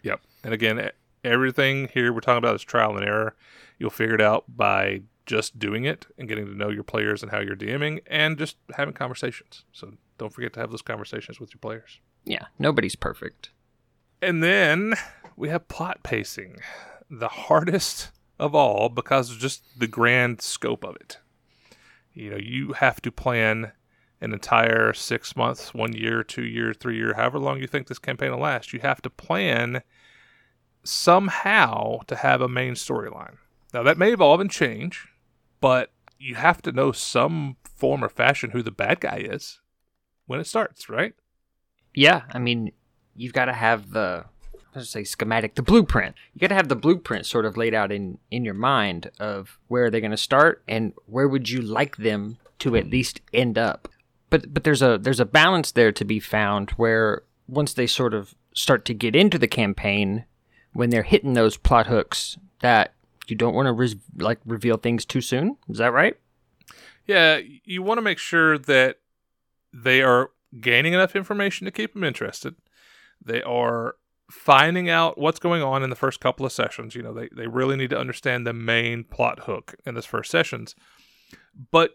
Speaker 1: Yep. And again, everything here we're talking about is trial and error. You'll figure it out by just doing it and getting to know your players and how you're DMing and just having conversations. So don't forget to have those conversations with your players.
Speaker 3: Yeah, nobody's perfect.
Speaker 1: And then we have plot pacing, the hardest of all because of just the grand scope of it. You know, you have to plan an entire six months, one year, two year, three year, however long you think this campaign will last. You have to plan somehow to have a main storyline. Now, that may evolve and change, but you have to know some form or fashion who the bad guy is when it starts, right?
Speaker 3: Yeah, I mean, you've got to have the say schematic, the blueprint. You got to have the blueprint sort of laid out in in your mind of where they're going to start and where would you like them to at least end up. But but there's a there's a balance there to be found where once they sort of start to get into the campaign, when they're hitting those plot hooks, that you don't want to re- like reveal things too soon. Is that right?
Speaker 1: Yeah, you want to make sure that they are gaining enough information to keep them interested. They are finding out what's going on in the first couple of sessions. You know, they, they really need to understand the main plot hook in this first sessions. But,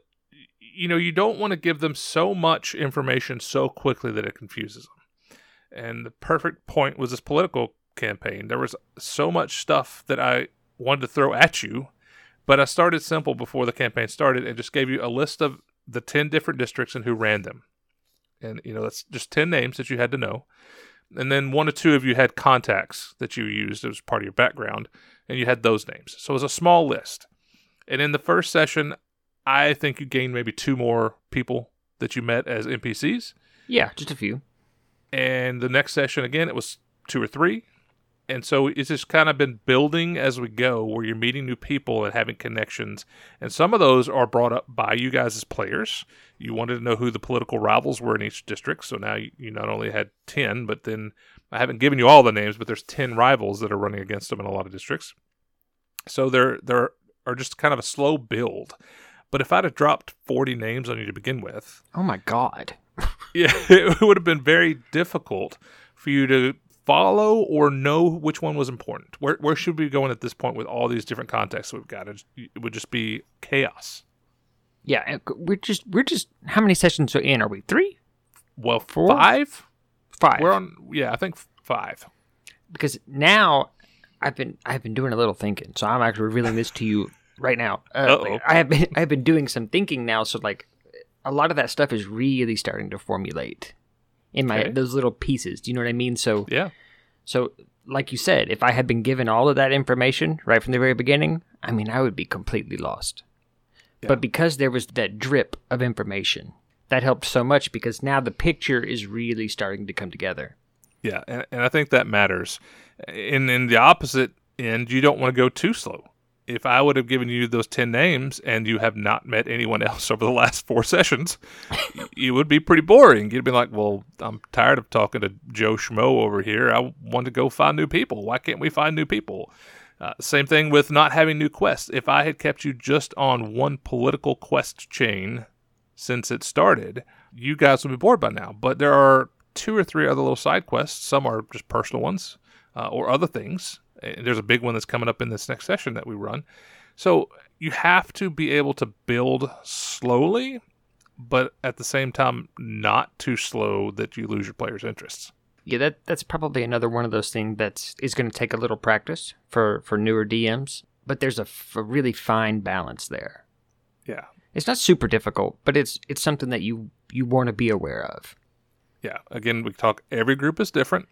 Speaker 1: you know, you don't want to give them so much information so quickly that it confuses them. And the perfect point was this political campaign. There was so much stuff that I wanted to throw at you but I started simple before the campaign started and just gave you a list of the 10 different districts and who ran them. And, you know, that's just 10 names that you had to know. And then one or two of you had contacts that you used as part of your background, and you had those names. So it was a small list. And in the first session, I think you gained maybe two more people that you met as NPCs.
Speaker 3: Yeah, just a few.
Speaker 1: And the next session, again, it was two or three. And so it's just kind of been building as we go, where you're meeting new people and having connections. And some of those are brought up by you guys as players. You wanted to know who the political rivals were in each district. So now you, not only had 10, but then I haven't given you all the names, but there's 10 rivals that are running against them in a lot of districts. So there, there are just kind of a slow build. But if I'd have dropped 40 names on you to begin with,
Speaker 3: Oh my god.
Speaker 1: yeah, it would have been very difficult for you to follow or know which one was important. Where where should we be going at this point with all these different contexts we've got? It, it would just be chaos.
Speaker 3: Yeah, we're just we're just how many sessions are in? Are we three,
Speaker 1: Well,
Speaker 3: Four?
Speaker 1: five.
Speaker 3: five?
Speaker 1: We're on. Yeah, I think five.
Speaker 3: because now I've been I've been doing a little thinking, so I'm actually revealing this to you right now. Uh. I have been I have been doing some thinking now, so like a lot of that stuff is really starting to formulate in my
Speaker 1: Okay.
Speaker 3: those little pieces. Do you know what I mean? So
Speaker 1: Yeah.
Speaker 3: so like you said, if I had been given all of that information right from the very beginning, I mean I would be completely lost.
Speaker 1: Yeah.
Speaker 3: But because there was that drip of information, that helped so much because now the picture is really starting to come together.
Speaker 1: Yeah, and, and I think that matters. In in the opposite end, you don't want to go too slow. If I would have given you those 10 names and you have not met anyone else over the last four sessions, it would be pretty boring. You'd be like, well, I'm tired of talking to Joe Schmo over here. I want to go find new people. Why can't we find new people? Uh, same thing with not having new quests. If I had kept you just on one political quest chain since it started, you guys would be bored by now. But there are two or three other little side quests. Some are just personal ones uh, or other things there's a big one that's coming up in this next session that we run. So you have to be able to build slowly, but at the same time not too slow that you lose your players' interests.
Speaker 3: Yeah, that that's probably another one of those things that is going to take a little practice for for newer DMs. But there's a, a really fine balance there.
Speaker 1: Yeah,
Speaker 3: it's not super difficult, but it's it's something that you you want to be aware of.
Speaker 1: Yeah, again, we talk. Every group is different.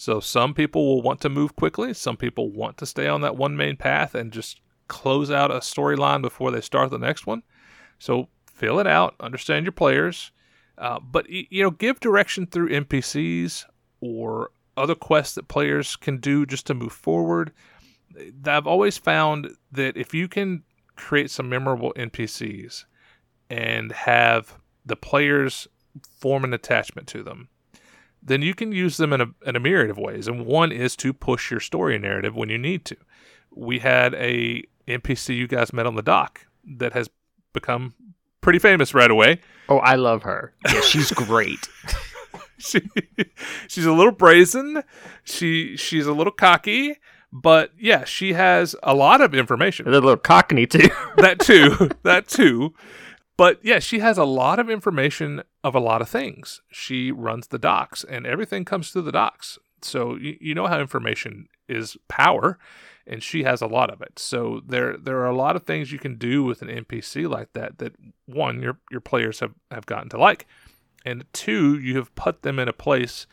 Speaker 1: So some people will want to move quickly. Some people want to stay on that one main path and just close out a storyline before they start the next one. So fill it out, understand your players, uh, but you know, give direction through NPCs or other quests that players can do just to move forward. I've always found that if you can create some memorable NPCs and have the players form an attachment to them, then you can use them in a, in a myriad of ways. And one is to push your story narrative when you need to. We had a NPC you guys met on the dock that has become pretty famous right away.
Speaker 3: Oh, I love her. Yeah, she's great.
Speaker 1: she, she's a little brazen. She she's a little cocky, but yeah, she has a lot of information.
Speaker 3: A little cockney too.
Speaker 1: that too. That too. But yeah, she has a lot of information of a lot of things. She runs the docks, and everything comes through the docks. So you, you know how information is power, and she has a lot of it. So there there are a lot of things you can do with an NPC like that. That one your your players have have gotten to like, and two you have put them in a place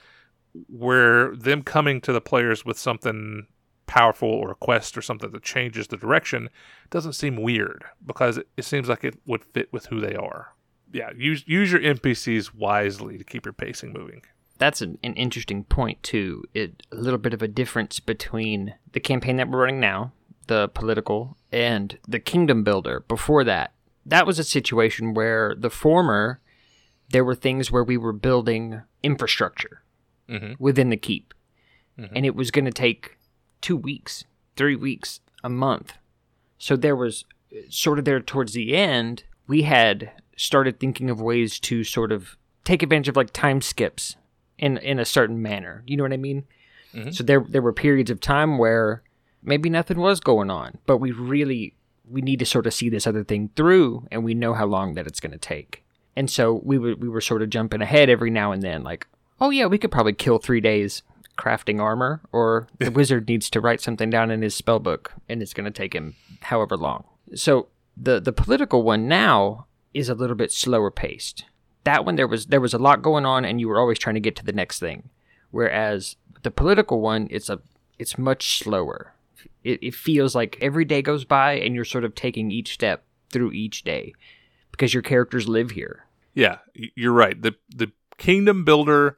Speaker 1: where them coming to the players with something powerful or a quest or something that changes the direction doesn't seem weird because it, it seems like it would fit with who they are. Yeah, use use your NPCs wisely to keep your pacing moving.
Speaker 3: That's an, an interesting point too. It a little bit of a difference between the campaign that we're running now, the political, and the kingdom builder. Before that, that was a situation where the former, there were things where we were building infrastructure mm-hmm. within the keep, mm-hmm. and it was going to take two weeks, three weeks, a month. So there was sort of there towards the end, we had started thinking of ways to sort of take advantage of like time skips in in a certain manner. You know what I mean? Mm-hmm. So there there were periods of time where maybe nothing was going on, but we really we need to sort of see this other thing through and we know how long that it's going to take. And so we were we were sort of jumping ahead every now and then like, "Oh yeah, we could probably kill 3 days crafting armor, or the wizard needs to write something down in his spell book, and it's going to take him however long. So the the political one now is a little bit slower paced. That one there was there was a lot going on, and you were always trying to get to the next thing. Whereas the political one, it's a it's much slower. It, it feels like every day goes by, and you're sort of taking each step through each day because your characters live here.
Speaker 1: Yeah, you're right. the The kingdom builder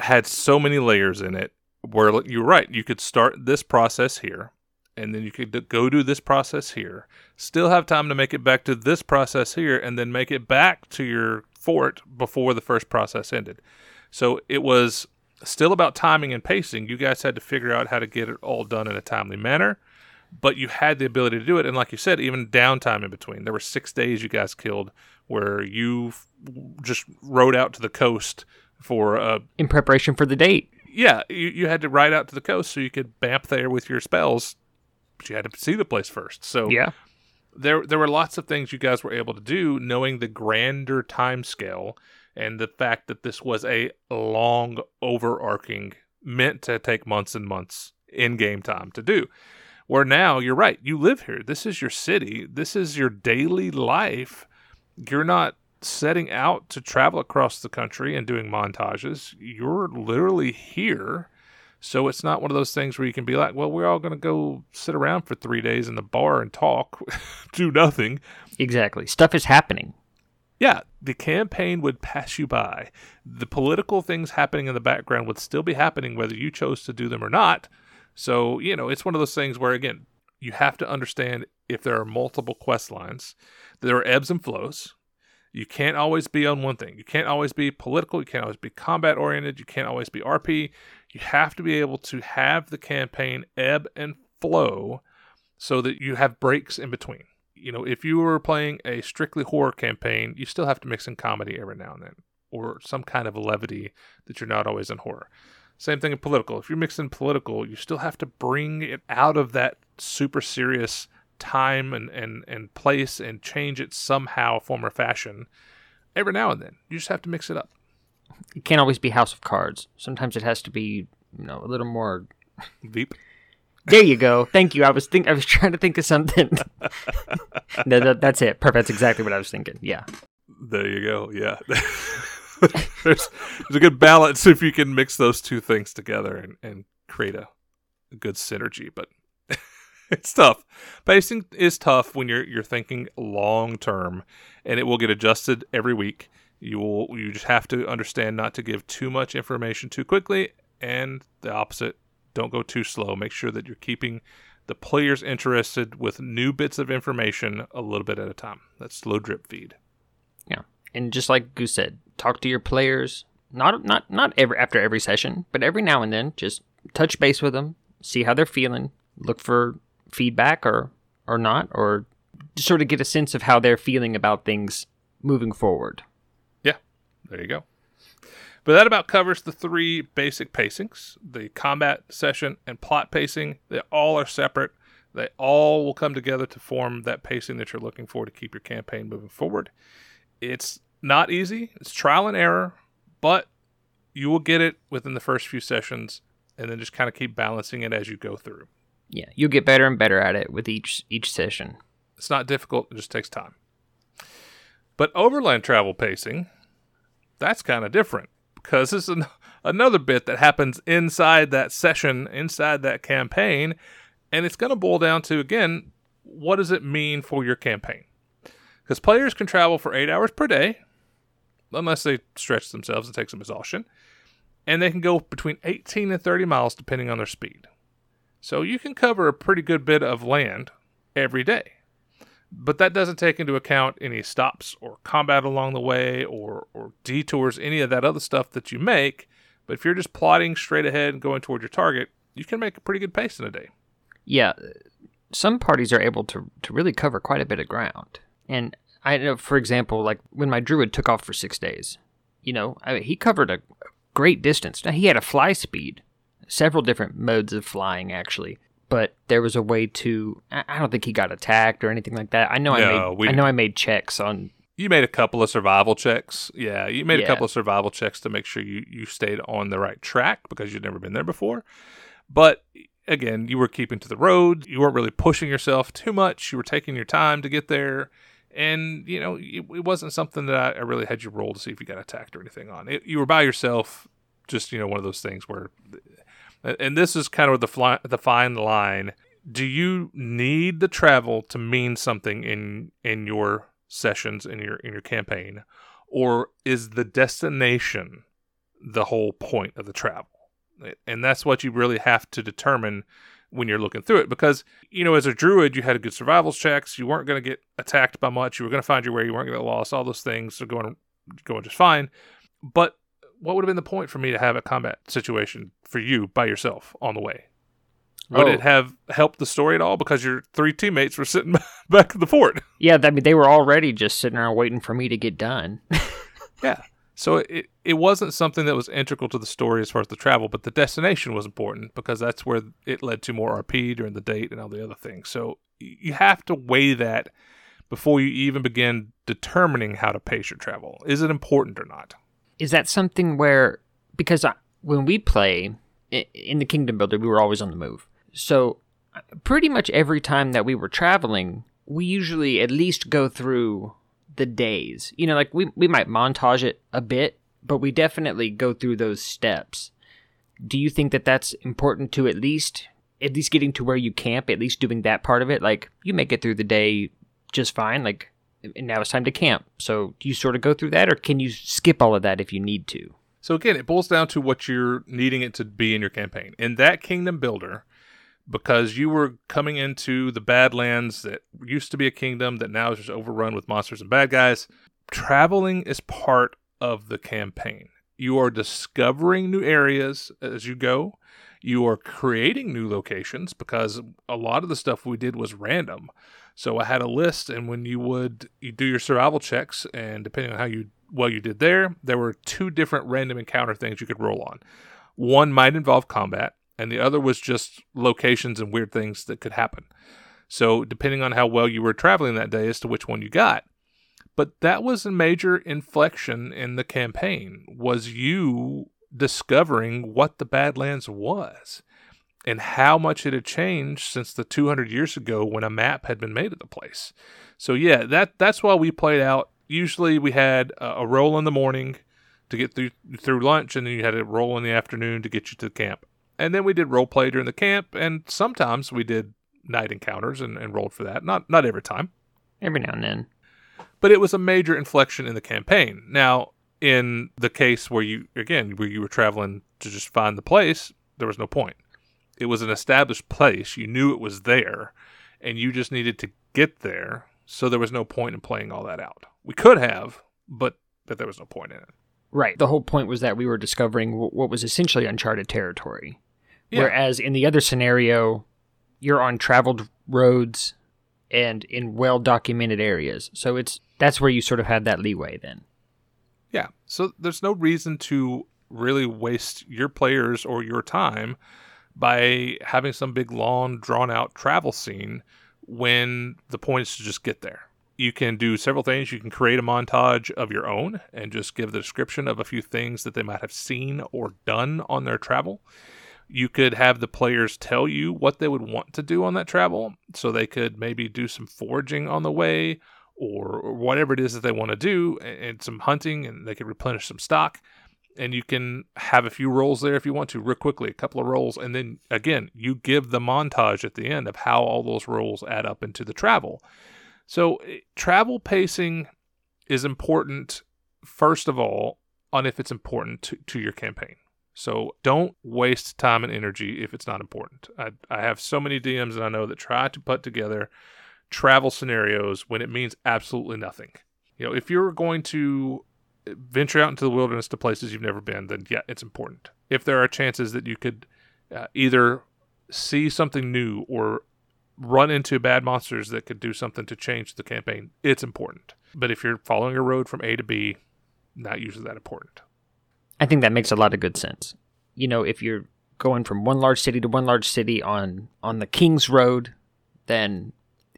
Speaker 1: had so many layers in it where you're right you could start this process here and then you could go do this process here still have time to make it back to this process here and then make it back to your fort before the first process ended. So it was still about timing and pacing. You guys had to figure out how to get it all done in a timely manner but you had the ability to do it and like you said even downtime in between. There were six days you guys killed where you just rode out to the coast for uh,
Speaker 3: in preparation for the date.
Speaker 1: Yeah, you, you had to ride out to the coast so you could bamp there with your spells, but you had to see the place first. So
Speaker 3: yeah,
Speaker 1: there there were lots of things you guys were able to do, knowing the grander time scale and the fact that this was a long, overarching, meant to take months and months in game time to do. Where now you're right, you live here. This is your city. This is your daily life. You're not setting out to travel across the country and doing montages. You're literally here. So it's not one of those things where you can be like, well, we're all going to go sit around for three days in the bar and talk, do nothing.
Speaker 3: Exactly. Stuff is happening.
Speaker 1: Yeah, the campaign would pass you by. The political things happening in the background would still be happening whether you chose to do them or not. So, you know, it's one of those things where, again, you have to understand if there are multiple quest lines, there are ebbs and flows. You can't always be on one thing. You can't always be political. You can't always be combat oriented. You can't always be RP. You have to be able to have the campaign ebb and flow so that you have breaks in between. You know, if you were playing a strictly horror campaign, you still have to mix in comedy every now and then or some kind of levity that you're not always in horror. Same thing in political. If you're mixing political, you still have to bring it out of that super serious time and, and, and place and change it somehow, form or fashion every now and then. You just have to mix it up.
Speaker 3: It can't always be House of Cards. Sometimes it has to be, you know, a little more.
Speaker 1: Veep.
Speaker 3: There you go. Thank you. I was think I was trying to think of something. no, that, that's it. Perfect. That's exactly what I was thinking. Yeah.
Speaker 1: There you go. Yeah. there's, there's a good balance if you can mix those two things together and, and create a, a good synergy. But it's tough. Pacing is tough when you're you're thinking long term, and it will get adjusted every week. You will you just have to understand not to give too much information too quickly, and the opposite. Don't go too slow. Make sure that you're keeping the players interested with new bits of information a little bit at a time. That's slow drip feed.
Speaker 3: Yeah, and just like Goose said, talk to your players. Not not not every after every session, but every now and then, just touch base with them, see how they're feeling, look for feedback or or not, or sort of get a sense of how they're feeling about things moving forward.
Speaker 1: Yeah, there you go. But that about covers the three basic pacings the combat session and plot pacing. They all are separate. They all will come together to form that pacing that you're looking for to keep your campaign moving forward. It's not easy, it's trial and error, but you will get it within the first few sessions and then just kind of keep balancing it as you go through.
Speaker 3: Yeah, you'll get better and better at it with each each session.
Speaker 1: It's not difficult, it just takes time. But overland travel pacing, that's kind of different because is an, another bit that happens inside that session, inside that campaign, and it's going to boil down to again, what does it mean for your campaign? Because players can travel for eight hours per day, unless they stretch themselves and take some exhaustion, and they can go between 18 and 30 miles depending on their speed. So you can cover a pretty good bit of land every day. But that doesn't take into account any stops or combat along the way or, or detours, any of that other stuff that you make. But if you're just plodding straight ahead and going toward your target, you can make a pretty good pace in a day.
Speaker 3: Yeah, some parties are able to to really cover quite a bit of ground. And I know, for example, like when my druid took off for six days, you know, I mean, he covered a great distance. Now he had a fly speed, several different modes of flying actually, but there was a way to. I don't think he got attacked or anything like that. I know
Speaker 1: No,
Speaker 3: I made. I know I made checks on.
Speaker 1: You made a couple of survival checks. Yeah, you made a couple of survival checks to make sure you, you stayed on the right track because you'd never been there before. But again, you were keeping to the road. You weren't really pushing yourself too much. You were taking your time to get there. And, you know, it, it wasn't something that I, I really had you roll to see if you got attacked or anything on. It, you were by yourself, just, you know, one of those things where. And this is kind of the, fly, the fine line. Do you need the travel to mean something in in your sessions in your in your campaign? Or is the destination the whole point of the travel? And that's what you really have to determine when you're looking through it because you know as a druid you had good survival checks. You weren't going to get attacked by much. You were going to find your way. You weren't going to get lost. All those things are going going just fine. But what would have been the point for me to have a combat situation for you by yourself on the way would
Speaker 3: Oh.
Speaker 1: it have helped the story at all because your three teammates were sitting back at the fort
Speaker 3: Yeah, I mean they were already just sitting around waiting for me to get done.
Speaker 1: Yeah. So it it wasn't something that was integral to the story as far as the travel, but the destination was important because that's where it led to more RP during the date and all the other things. So you have to weigh that before you even begin determining how to pace your travel. Is it important or not?
Speaker 3: Is that something where because I, when we play in the kingdom builder we were always on the move. So pretty much every time that we were traveling we usually at least go through the days. You know like we, we might montage it a bit but we definitely go through those steps. Do you think that that's important to at least at least getting to where you camp at least doing that part of it? Like you make it through the day just fine. Like and now it's time to camp so do you sort of go through that or can you skip all of that if you need to
Speaker 1: So again, it boils down to what you're needing it to be in your campaign. In that kingdom builder, because you were coming into the Badlands that used to be a kingdom that now is just overrun with monsters and bad guys. Traveling is part of the campaign. You are discovering new areas as you go. You are creating new locations because a lot of the stuff we did was random. So I had a list, and when you would you do your survival checks, and depending on how you well you did there, there were two different random encounter things you could roll on. One might involve combat, and the other was just locations and weird things that could happen. So depending on how well you were traveling that day as to which one you got. But that was a major inflection in the campaign was you discovering what the Badlands was and how much it had changed since the 200 years ago when a map had been made of the place. So yeah, that that's why we played out. Usually we had a, a roll in the morning to get through through lunch, and then you had a roll in the afternoon to get you to the camp. And then we did role play during the camp, and sometimes we did night encounters and, and rolled for that. Not not every time.
Speaker 3: Every now and then.
Speaker 1: But it was a major inflection in the campaign. Now, in the case where you again where you were traveling to just find the place, there was no point. It was an established place. You knew it was there, and you just needed to get there. So there was no point in playing all that out. We could have, but but there was no point in it.
Speaker 3: Right. The whole point was that we were discovering w- what was essentially uncharted territory.
Speaker 1: Yeah.
Speaker 3: Whereas in the other scenario, you're on traveled roads and in well documented areas. So it's that's where you sort of had that leeway then.
Speaker 1: Yeah. So there's no reason to really waste your players or your time by having some big long drawn out travel scene when the point is to just get there. You can do several things. You can create a montage of your own and just give the description of a few things that they might have seen or done on their travel. You could have the players tell you what they would want to do on that travel. So they could maybe do some foraging on the way or whatever it is that they want to do and some hunting and they could replenish some stock and you can have a few rolls there if you want to real quickly a couple of rolls and then again you give the montage at the end of how all those rolls add up into the travel. So eh, travel pacing is important first of all on if it's important to, to your campaign. So don't waste time and energy if it's not important. I, I have so many dms that i know that try to put together travel scenarios when it means absolutely nothing. You know if you're going to venture out into the wilderness to places you've never been, then yeah, it's important. If there are chances that you could uh, either see something new or run into bad monsters that could do something to change the campaign, it's important. But if you're following a road from A to B, not usually that important.
Speaker 3: I think that makes a lot of good sense. You know, if you're going from one large city to one large city on on the King's Road, then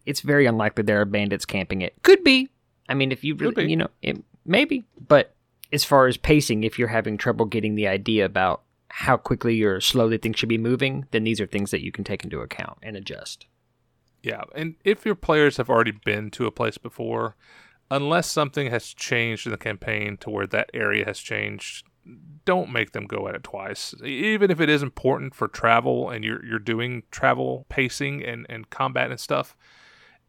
Speaker 3: it's very unlikely there are bandits camping it. Could be. I mean, if you really, you know, it, maybe. But as far as pacing, if you're having trouble getting the idea about how quickly or slowly things should be moving, then these are things that you can take into account and adjust.
Speaker 1: Yeah, and if your players have already been to a place before, unless something has changed in the campaign to where that area has changed, don't make them go at it twice. Even if it is important for travel and you're you're doing travel pacing and, and combat and stuff,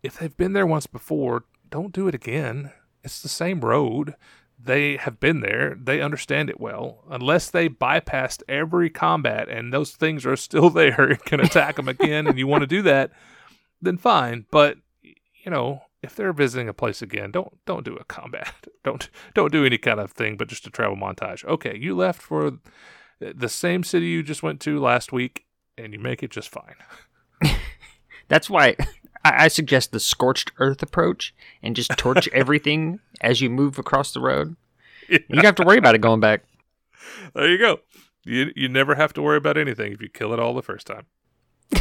Speaker 1: if they've been there once before, don't do it again. It's the same road. They have been there. They understand it well. Unless they bypassed every combat and those things are still there and can attack them again, and you want to do that, then fine. But you know, if they're visiting a place again, don't don't do a combat. Don't don't do any kind of thing, but just a travel montage. Okay, you left for the same city you just went to last week, and you make it just fine.
Speaker 3: That's why I, I suggest the scorched earth approach and just torch everything as you move across the road. You don't have to worry about it going back.
Speaker 1: There you go. You you never have to worry about anything if you kill it all the first time.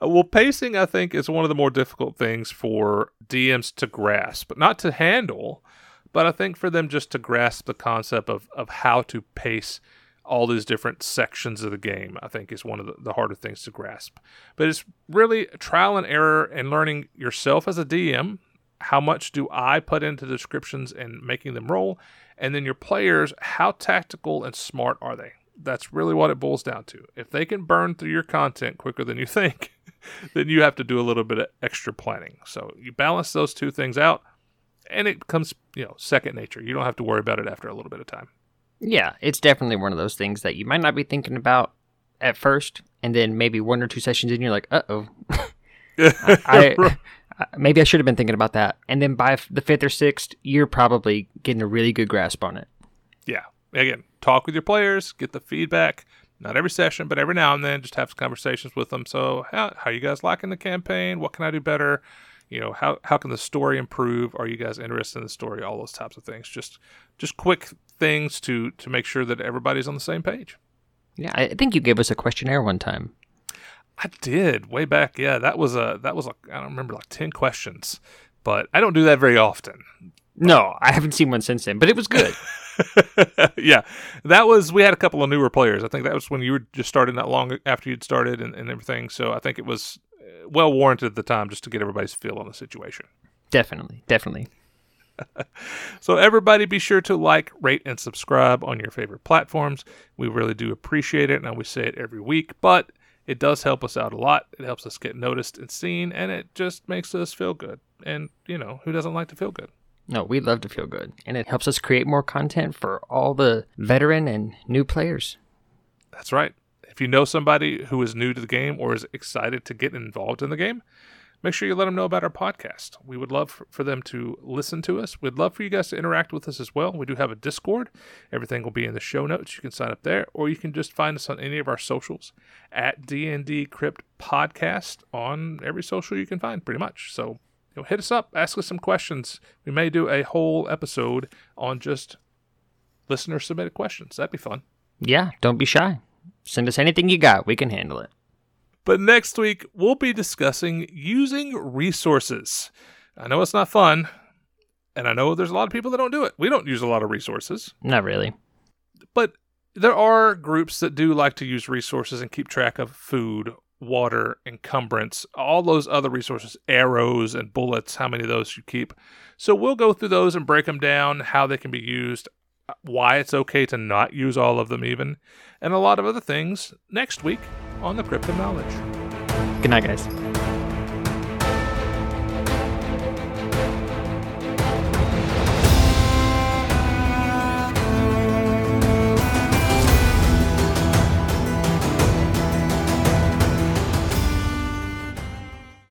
Speaker 1: well, pacing I think is one of the more difficult things for DMs to grasp, not to handle, but I think for them just to grasp the concept of of how to pace all these different sections of the game, I think is one of the, the harder things to grasp. But it's really trial and error and learning yourself as a DM. How much do I put into descriptions and making them roll? And then your players, how tactical and smart are they? That's really what it boils down to. If they can burn through your content quicker than you think, then you have to do a little bit of extra planning. So you balance those two things out, and it comes, you know, second nature. You don't have to worry about it after a little bit of time.
Speaker 3: Yeah, it's definitely one of those things that you might not be thinking about at first, and then maybe one or two sessions in, you're like, uh oh. I, I, maybe I should have been thinking about that. And then by the fifth or sixth, you're probably getting a really good grasp on it.
Speaker 1: Yeah. Again, talk with your players, get the feedback. Not every session, but every now and then, just have some conversations with them. So, how how you guys liking the campaign? What can I do better? You know, how how can the story improve? Are you guys interested in the story? All those types of things. Just just quick things to to make sure that everybody's on the same page.
Speaker 3: Yeah, I think you gave us a questionnaire one time.
Speaker 1: I did way back. Yeah, that was a that was like I don't remember like ten questions, but I don't do that very often.
Speaker 3: No, I haven't seen one since then, but it was good.
Speaker 1: yeah, that was. We had a couple of newer players. I think that was when you were just starting not long after you'd started and, and everything. So I think it was uh, well warranted at the time just to get everybody's feel on the situation.
Speaker 3: Definitely, definitely.
Speaker 1: so everybody be sure to like, rate, and subscribe on your favorite platforms. We really do appreciate it. Now we say it every week, but it does help us out a lot. It helps us get noticed and seen, and it just makes us feel good. And, you know, who doesn't like to feel good?
Speaker 3: No, we love to feel good. And it helps us create more content for all the veteran and new players.
Speaker 1: That's right. If you know somebody who is new to the game or is excited to get involved in the game, make sure you let them know about our podcast. We would love for them to listen to us. We'd love for you guys to interact with us as well. We do have a Discord. Everything will be in the show notes. You can sign up there, or you can just find us on any of our socials at DND Crypt Podcast on every social you can find, pretty much. So you know, hit us up, ask us some questions. We may do a whole episode on just listener submitted questions. That'd be fun.
Speaker 3: Yeah, don't be shy. Send us anything you got. We can handle it.
Speaker 1: But next week, we'll be discussing using resources. I know it's not fun, and I know there's a lot of people that don't do it. We don't use a lot of resources.
Speaker 3: Not really.
Speaker 1: But there are groups that do like to use resources and keep track of food, water, encumbrance, all those other resources, arrows and bullets, how many of those you keep. So we'll go through those and break them down, how they can be used, why it's okay to not use all of them, even, and a lot of other things next week on the Crypt of Knowledge.
Speaker 3: Good night, guys.